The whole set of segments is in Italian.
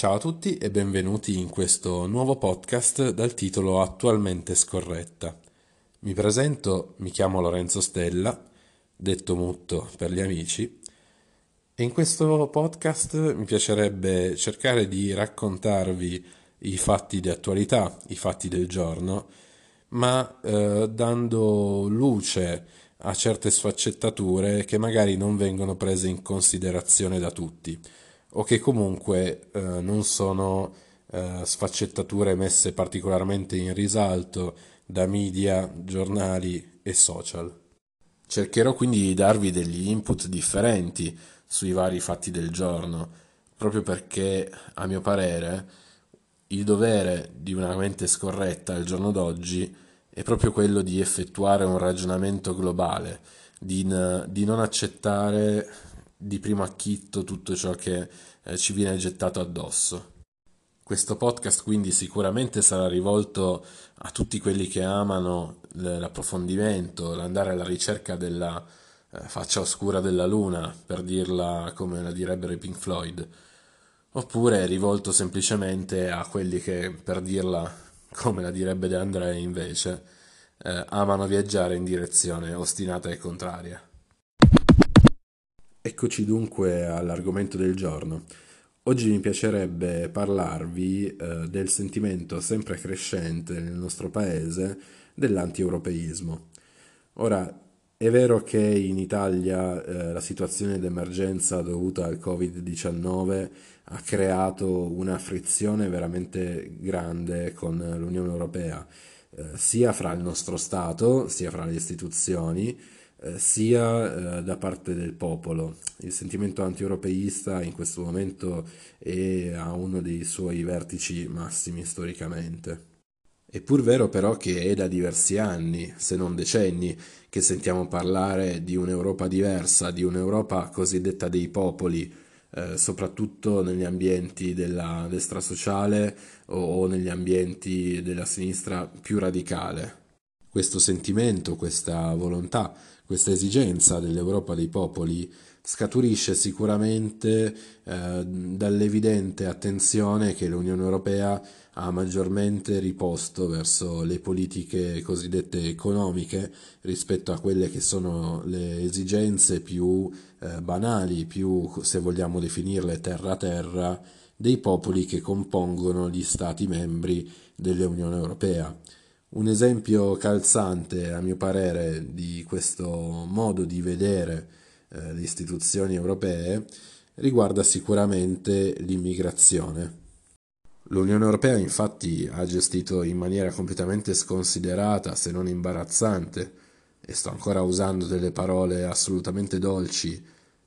Ciao a tutti e benvenuti in questo nuovo podcast dal titolo Attualmente scorretta. Mi presento, mi chiamo Lorenzo Stella, detto Mutto per gli amici, e in questo podcast mi piacerebbe cercare di raccontarvi i fatti di attualità, i fatti del giorno, ma eh, dando luce a certe sfaccettature che magari non vengono prese in considerazione da tutti o che comunque eh, non sono eh, sfaccettature messe particolarmente in risalto da media, giornali e social. Cercherò quindi di darvi degli input differenti sui vari fatti del giorno, proprio perché a mio parere il dovere di una mente scorretta al giorno d'oggi è proprio quello di effettuare un ragionamento globale, di, di non accettare di primo acchitto tutto ciò che eh, ci viene gettato addosso. Questo podcast quindi sicuramente sarà rivolto a tutti quelli che amano l'approfondimento, l'andare alla ricerca della eh, faccia oscura della luna, per dirla come la direbbero i Pink Floyd, oppure è rivolto semplicemente a quelli che, per dirla come la direbbe De André invece, eh, amano viaggiare in direzione ostinata e contraria. Eccoci dunque all'argomento del giorno. Oggi mi piacerebbe parlarvi eh, del sentimento sempre crescente nel nostro paese dell'anti-europeismo. Ora, è vero che in Italia eh, la situazione d'emergenza dovuta al Covid-19 ha creato una frizione veramente grande con l'Unione Europea, eh, sia fra il nostro Stato, sia fra le istituzioni, eh, sia eh, da parte del popolo. Il sentimento anti-europeista in questo momento è a uno dei suoi vertici massimi storicamente. È pur vero però che è da diversi anni, se non decenni, che sentiamo parlare di un'Europa diversa, di un'Europa cosiddetta dei popoli, eh, soprattutto negli ambienti della destra sociale o, o negli ambienti della sinistra più radicale. Questo sentimento, questa volontà questa esigenza dell'Europa dei popoli scaturisce sicuramente eh, dall'evidente attenzione che l'Unione Europea ha maggiormente riposto verso le politiche cosiddette economiche rispetto a quelle che sono le esigenze più eh, banali, più se vogliamo definirle terra terra, dei popoli che compongono gli Stati membri dell'Unione Europea. Un esempio calzante, a mio parere, di questo modo di vedere eh, le istituzioni europee riguarda sicuramente l'immigrazione. L'Unione Europea infatti ha gestito in maniera completamente sconsiderata, se non imbarazzante, e sto ancora usando delle parole assolutamente dolci,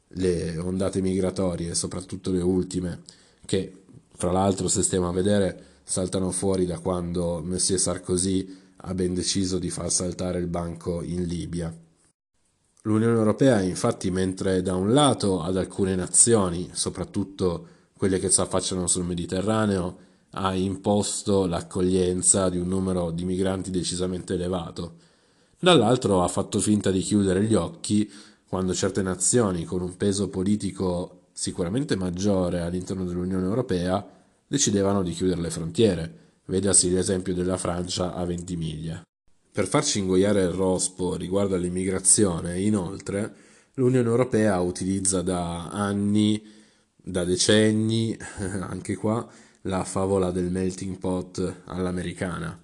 le ondate migratorie, soprattutto le ultime, che fra l'altro se stiamo a vedere saltano fuori da quando Monsieur Sarkozy ha ben deciso di far saltare il banco in Libia. L'Unione Europea, infatti, mentre da un lato ad alcune nazioni, soprattutto quelle che si affacciano sul Mediterraneo, ha imposto l'accoglienza di un numero di migranti decisamente elevato, dall'altro ha fatto finta di chiudere gli occhi quando certe nazioni con un peso politico sicuramente maggiore all'interno dell'Unione Europea decidevano di chiudere le frontiere, vedasi l'esempio della Francia a Ventimiglia. Per farci ingoiare il rospo riguardo all'immigrazione, inoltre, l'Unione Europea utilizza da anni, da decenni, anche qua, la favola del melting pot all'americana.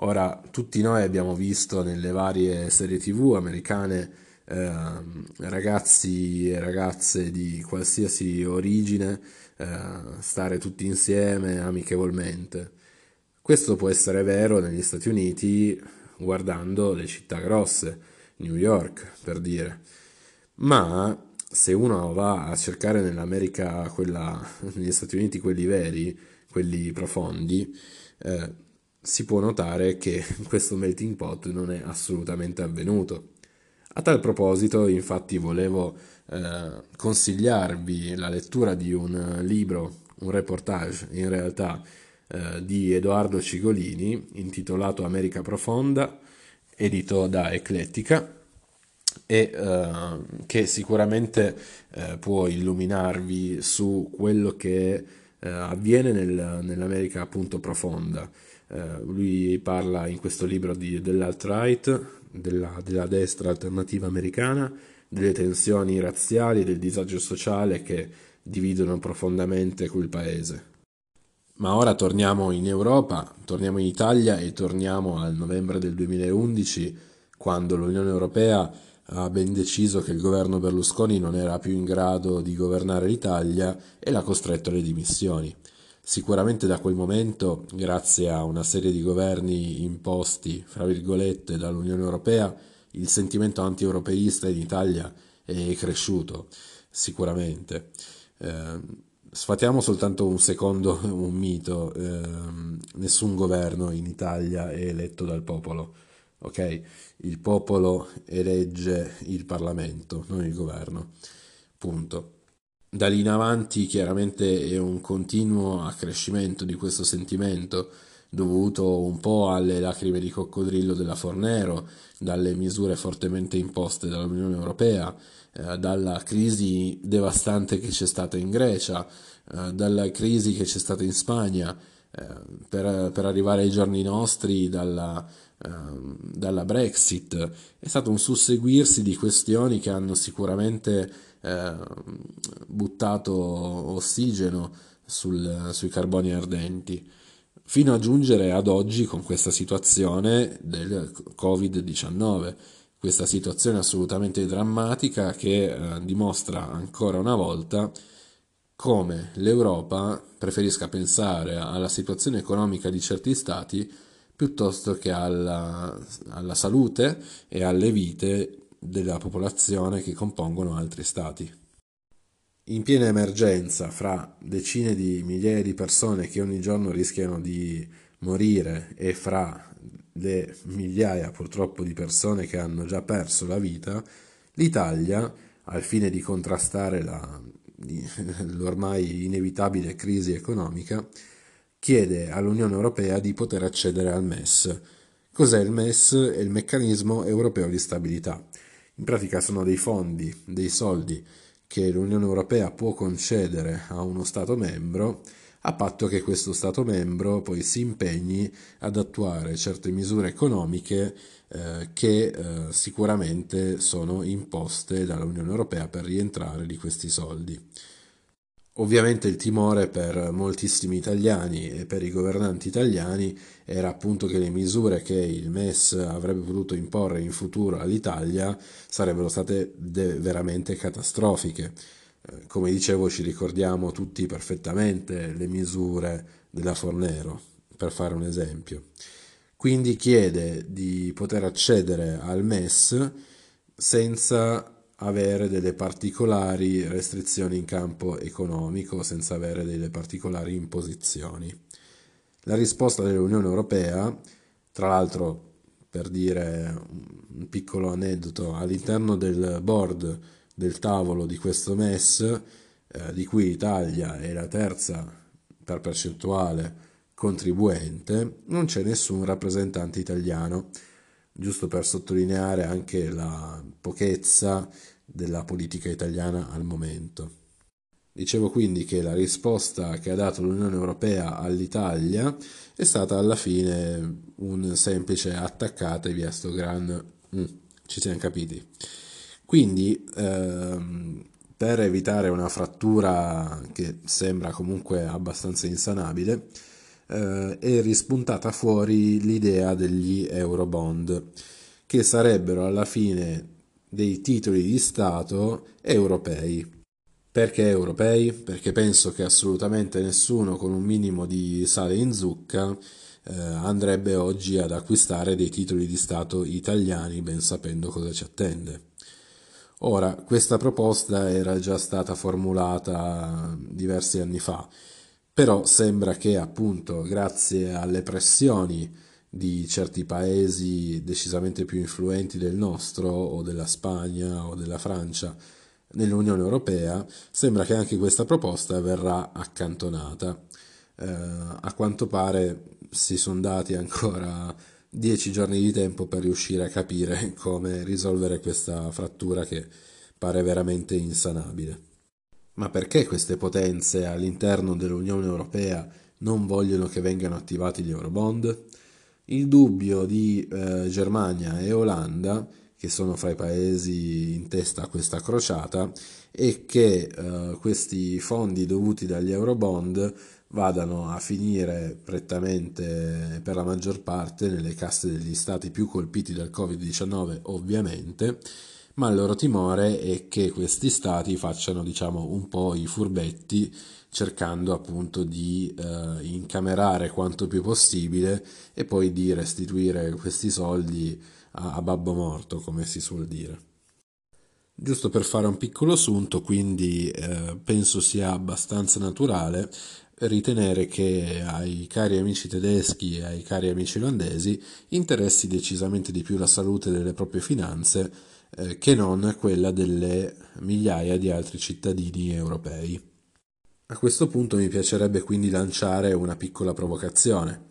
Ora, tutti noi abbiamo visto nelle varie serie tv americane ragazzi e ragazze di qualsiasi origine eh, stare tutti insieme amichevolmente. Questo può essere vero negli Stati Uniti guardando le città grosse, New York per dire, ma se uno va a cercare nell'America, quella, negli Stati Uniti quelli veri, quelli profondi, eh, si può notare che questo melting pot non è assolutamente avvenuto. A tal proposito, infatti, volevo eh, consigliarvi la lettura di un libro, un reportage in realtà eh, di Edoardo Cigolini intitolato America Profonda, edito da Eclettica e eh, che sicuramente eh, può illuminarvi su quello che eh, avviene nel, nell'America appunto profonda. Eh, lui parla in questo libro di, dell'alt-right, della, della destra alternativa americana, delle tensioni razziali, del disagio sociale che dividono profondamente quel paese. Ma ora torniamo in Europa, torniamo in Italia e torniamo al novembre del 2011, quando l'Unione Europea ha ben deciso che il governo Berlusconi non era più in grado di governare l'Italia e l'ha costretto alle dimissioni. Sicuramente da quel momento, grazie a una serie di governi imposti, fra virgolette, dall'Unione Europea, il sentimento anti-europeista in Italia è cresciuto, sicuramente. Eh, sfatiamo soltanto un secondo un mito, eh, nessun governo in Italia è eletto dal popolo, ok? Il popolo elegge il Parlamento, non il governo, punto. Da lì in avanti chiaramente è un continuo accrescimento di questo sentimento dovuto un po' alle lacrime di coccodrillo della Fornero, dalle misure fortemente imposte dall'Unione Europea, eh, dalla crisi devastante che c'è stata in Grecia, eh, dalla crisi che c'è stata in Spagna, eh, per, per, arrivare ai giorni nostri dalla, dalla, Brexit. È stato un susseguirsi di questioni che hanno sicuramente ehm, buttato ossigeno sul, sui carboni ardenti fino a giungere ad oggi con questa situazione del Covid-19, questa situazione assolutamente drammatica che eh, dimostra ancora una volta come l'Europa preferisca pensare alla situazione economica di certi stati piuttosto che alla, alla salute e alle vite della popolazione che compongono altri stati. In piena emergenza, fra decine di migliaia di persone che ogni giorno rischiano di morire e fra le migliaia purtroppo di persone che hanno già perso la vita, l'Italia, al fine di contrastare la, l'ormai inevitabile crisi economica, chiede all'Unione Europea di poter accedere al MES. Cos'è il MES? È il meccanismo europeo di stabilità. In pratica sono dei fondi, dei soldi che l'Unione Europea può concedere a uno Stato membro a patto che questo Stato membro poi si impegni ad attuare certe misure economiche eh, che eh, sicuramente sono imposte dall'Unione Europea per rientrare di questi soldi. Ovviamente il timore per moltissimi italiani e per i governanti italiani era appunto che le misure che il MES avrebbe potuto imporre in futuro all'Italia sarebbero state veramente catastrofiche. Eh, come dicevo ci ricordiamo tutti perfettamente le misure della Fornero, per fare un esempio. Quindi chiede di poter accedere al MES senza avere delle particolari restrizioni in campo economico, senza avere delle particolari imposizioni. La risposta dell'Unione Europea, tra l'altro per dire un piccolo aneddoto, all'interno del board del tavolo di questo MES, eh, di cui l'Italia è la terza per percentuale contribuente, non c'è nessun rappresentante italiano giusto per sottolineare anche la pochezza della politica italiana al momento. Dicevo quindi che la risposta che ha dato l'Unione Europea all'Italia è stata alla fine un semplice attaccatevi a sto gran... Mm, ci siamo capiti. Quindi, ehm, per evitare una frattura che sembra comunque abbastanza insanabile, eh, è rispuntata fuori l'idea degli Eurobond, che sarebbero alla fine dei titoli di Stato europei. Perché europei? Perché penso che assolutamente nessuno con un minimo di sale in zucca eh, andrebbe oggi ad acquistare dei titoli di Stato italiani ben sapendo cosa ci attende. Ora, questa proposta era già stata formulata diversi anni fa, però sembra che appunto grazie alle pressioni di certi paesi decisamente più influenti del nostro o della Spagna o della Francia nell'Unione Europea, sembra che anche questa proposta verrà accantonata. Eh, a quanto pare si sono dati ancora dieci giorni di tempo per riuscire a capire come risolvere questa frattura che pare veramente insanabile. Ma perché queste potenze all'interno dell'Unione Europea non vogliono che vengano attivati gli Eurobond? Il dubbio di eh, Germania e Olanda, che sono fra i paesi in testa a questa crociata, è che eh, questi fondi dovuti dagli Eurobond vadano a finire prettamente per la maggior parte nelle casse degli stati più colpiti dal Covid-19, ovviamente, ma il loro timore è che questi stati facciano, diciamo, un po' i furbetti cercando appunto di eh, incamerare quanto più possibile e poi di restituire questi soldi a, a babbo morto, come si suol dire. Giusto per fare un piccolo assunto, quindi eh, penso sia abbastanza naturale ritenere che ai cari amici tedeschi e ai cari amici olandesi interessi decisamente di più la salute delle proprie finanze eh, che non quella delle migliaia di altri cittadini europei. A questo punto mi piacerebbe quindi lanciare una piccola provocazione.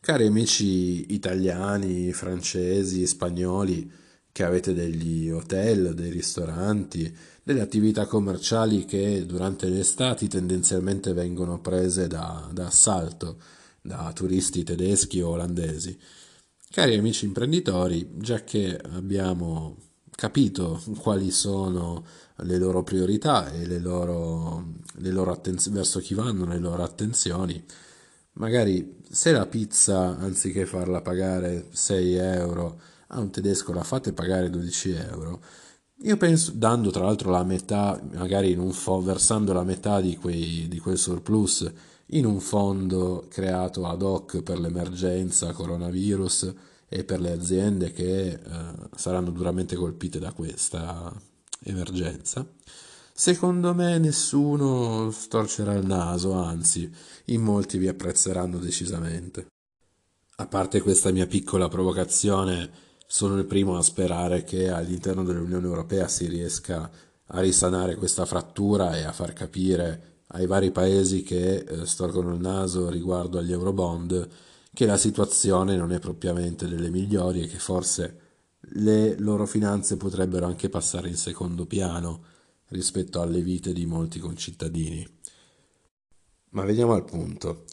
Cari amici italiani, francesi, spagnoli, che avete degli hotel, dei ristoranti, delle attività commerciali che durante le estati tendenzialmente vengono prese da, da assalto da turisti tedeschi o olandesi. Cari amici imprenditori, già che abbiamo capito quali sono le loro priorità e le loro, le loro attenz- verso chi vanno le loro attenzioni. Magari se la pizza anziché farla pagare 6 euro a un tedesco la fate pagare 12 euro, io penso, dando tra l'altro la metà, magari in un fo- versando la metà di, quei, di quel surplus in un fondo creato ad hoc per l'emergenza coronavirus, e per le aziende che eh, saranno duramente colpite da questa emergenza. Secondo me nessuno storcerà il naso, anzi, in molti vi apprezzeranno decisamente. A parte questa mia piccola provocazione, sono il primo a sperare che all'interno dell'Unione Europea si riesca a risanare questa frattura e a far capire ai vari paesi che eh, storcono il naso riguardo agli Eurobond che la situazione non è propriamente delle migliori e che forse le loro finanze potrebbero anche passare in secondo piano rispetto alle vite di molti concittadini. Ma veniamo al punto.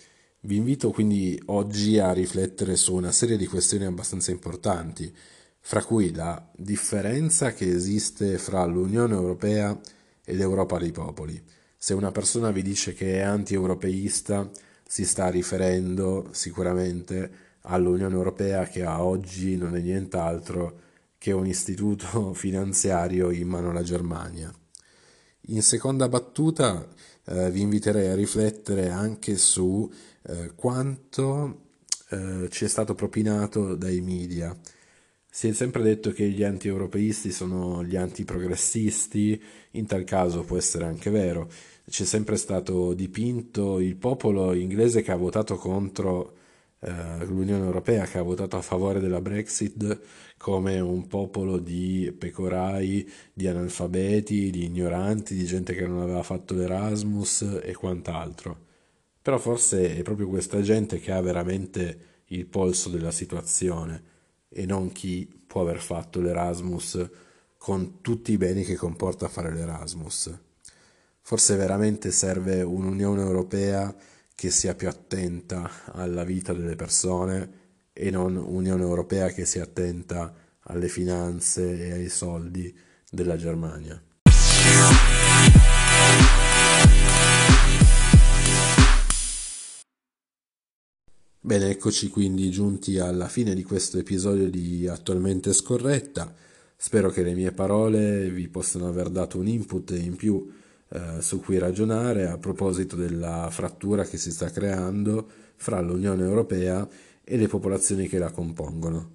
Vi invito quindi oggi a riflettere su una serie di questioni abbastanza importanti, fra cui la differenza che esiste fra l'Unione Europea e l'Europa dei popoli. Se una persona vi dice che è anti-europeista, si sta riferendo sicuramente all'Unione Europea che a oggi non è nient'altro che un istituto finanziario in mano alla Germania. In seconda battuta eh, vi inviterei a riflettere anche su eh, quanto eh, ci è stato propinato dai media. Si è sempre detto che gli anti-europeisti sono gli antiprogressisti, in tal caso può essere anche vero, c'è sempre stato dipinto il popolo inglese che ha votato contro eh, l'Unione Europea, che ha votato a favore della Brexit, come un popolo di pecorai, di analfabeti, di ignoranti, di gente che non aveva fatto l'Erasmus e quant'altro. Però forse è proprio questa gente che ha veramente il polso della situazione e non chi può aver fatto l'Erasmus con tutti i beni che comporta fare l'Erasmus. Forse veramente serve un'Unione Europea che sia più attenta alla vita delle persone e non un'Unione Europea che sia attenta alle finanze e ai soldi della Germania. Bene, eccoci quindi giunti alla fine di questo episodio di Attualmente Scorretta. Spero che le mie parole vi possano aver dato un input in più eh, su cui ragionare a proposito della frattura che si sta creando fra l'Unione Europea e le popolazioni che la compongono.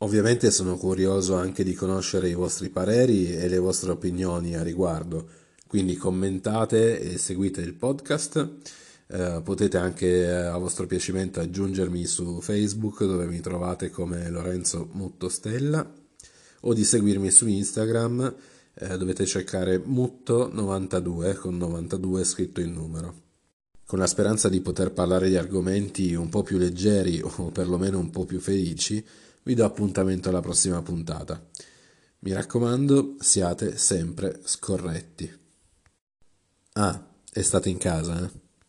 Ovviamente sono curioso anche di conoscere i vostri pareri e le vostre opinioni a riguardo, quindi commentate e seguite il podcast. Eh, potete anche eh, a vostro piacimento aggiungermi su Facebook dove mi trovate come Lorenzo Muttostella o di seguirmi su Instagram eh, dovete cercare Mutto92 con 92 scritto in numero. Con la speranza di poter parlare di argomenti un po' più leggeri o perlomeno un po' più felici, vi do appuntamento alla prossima puntata. Mi raccomando, siate sempre scorretti. Ah, è stato in casa, eh?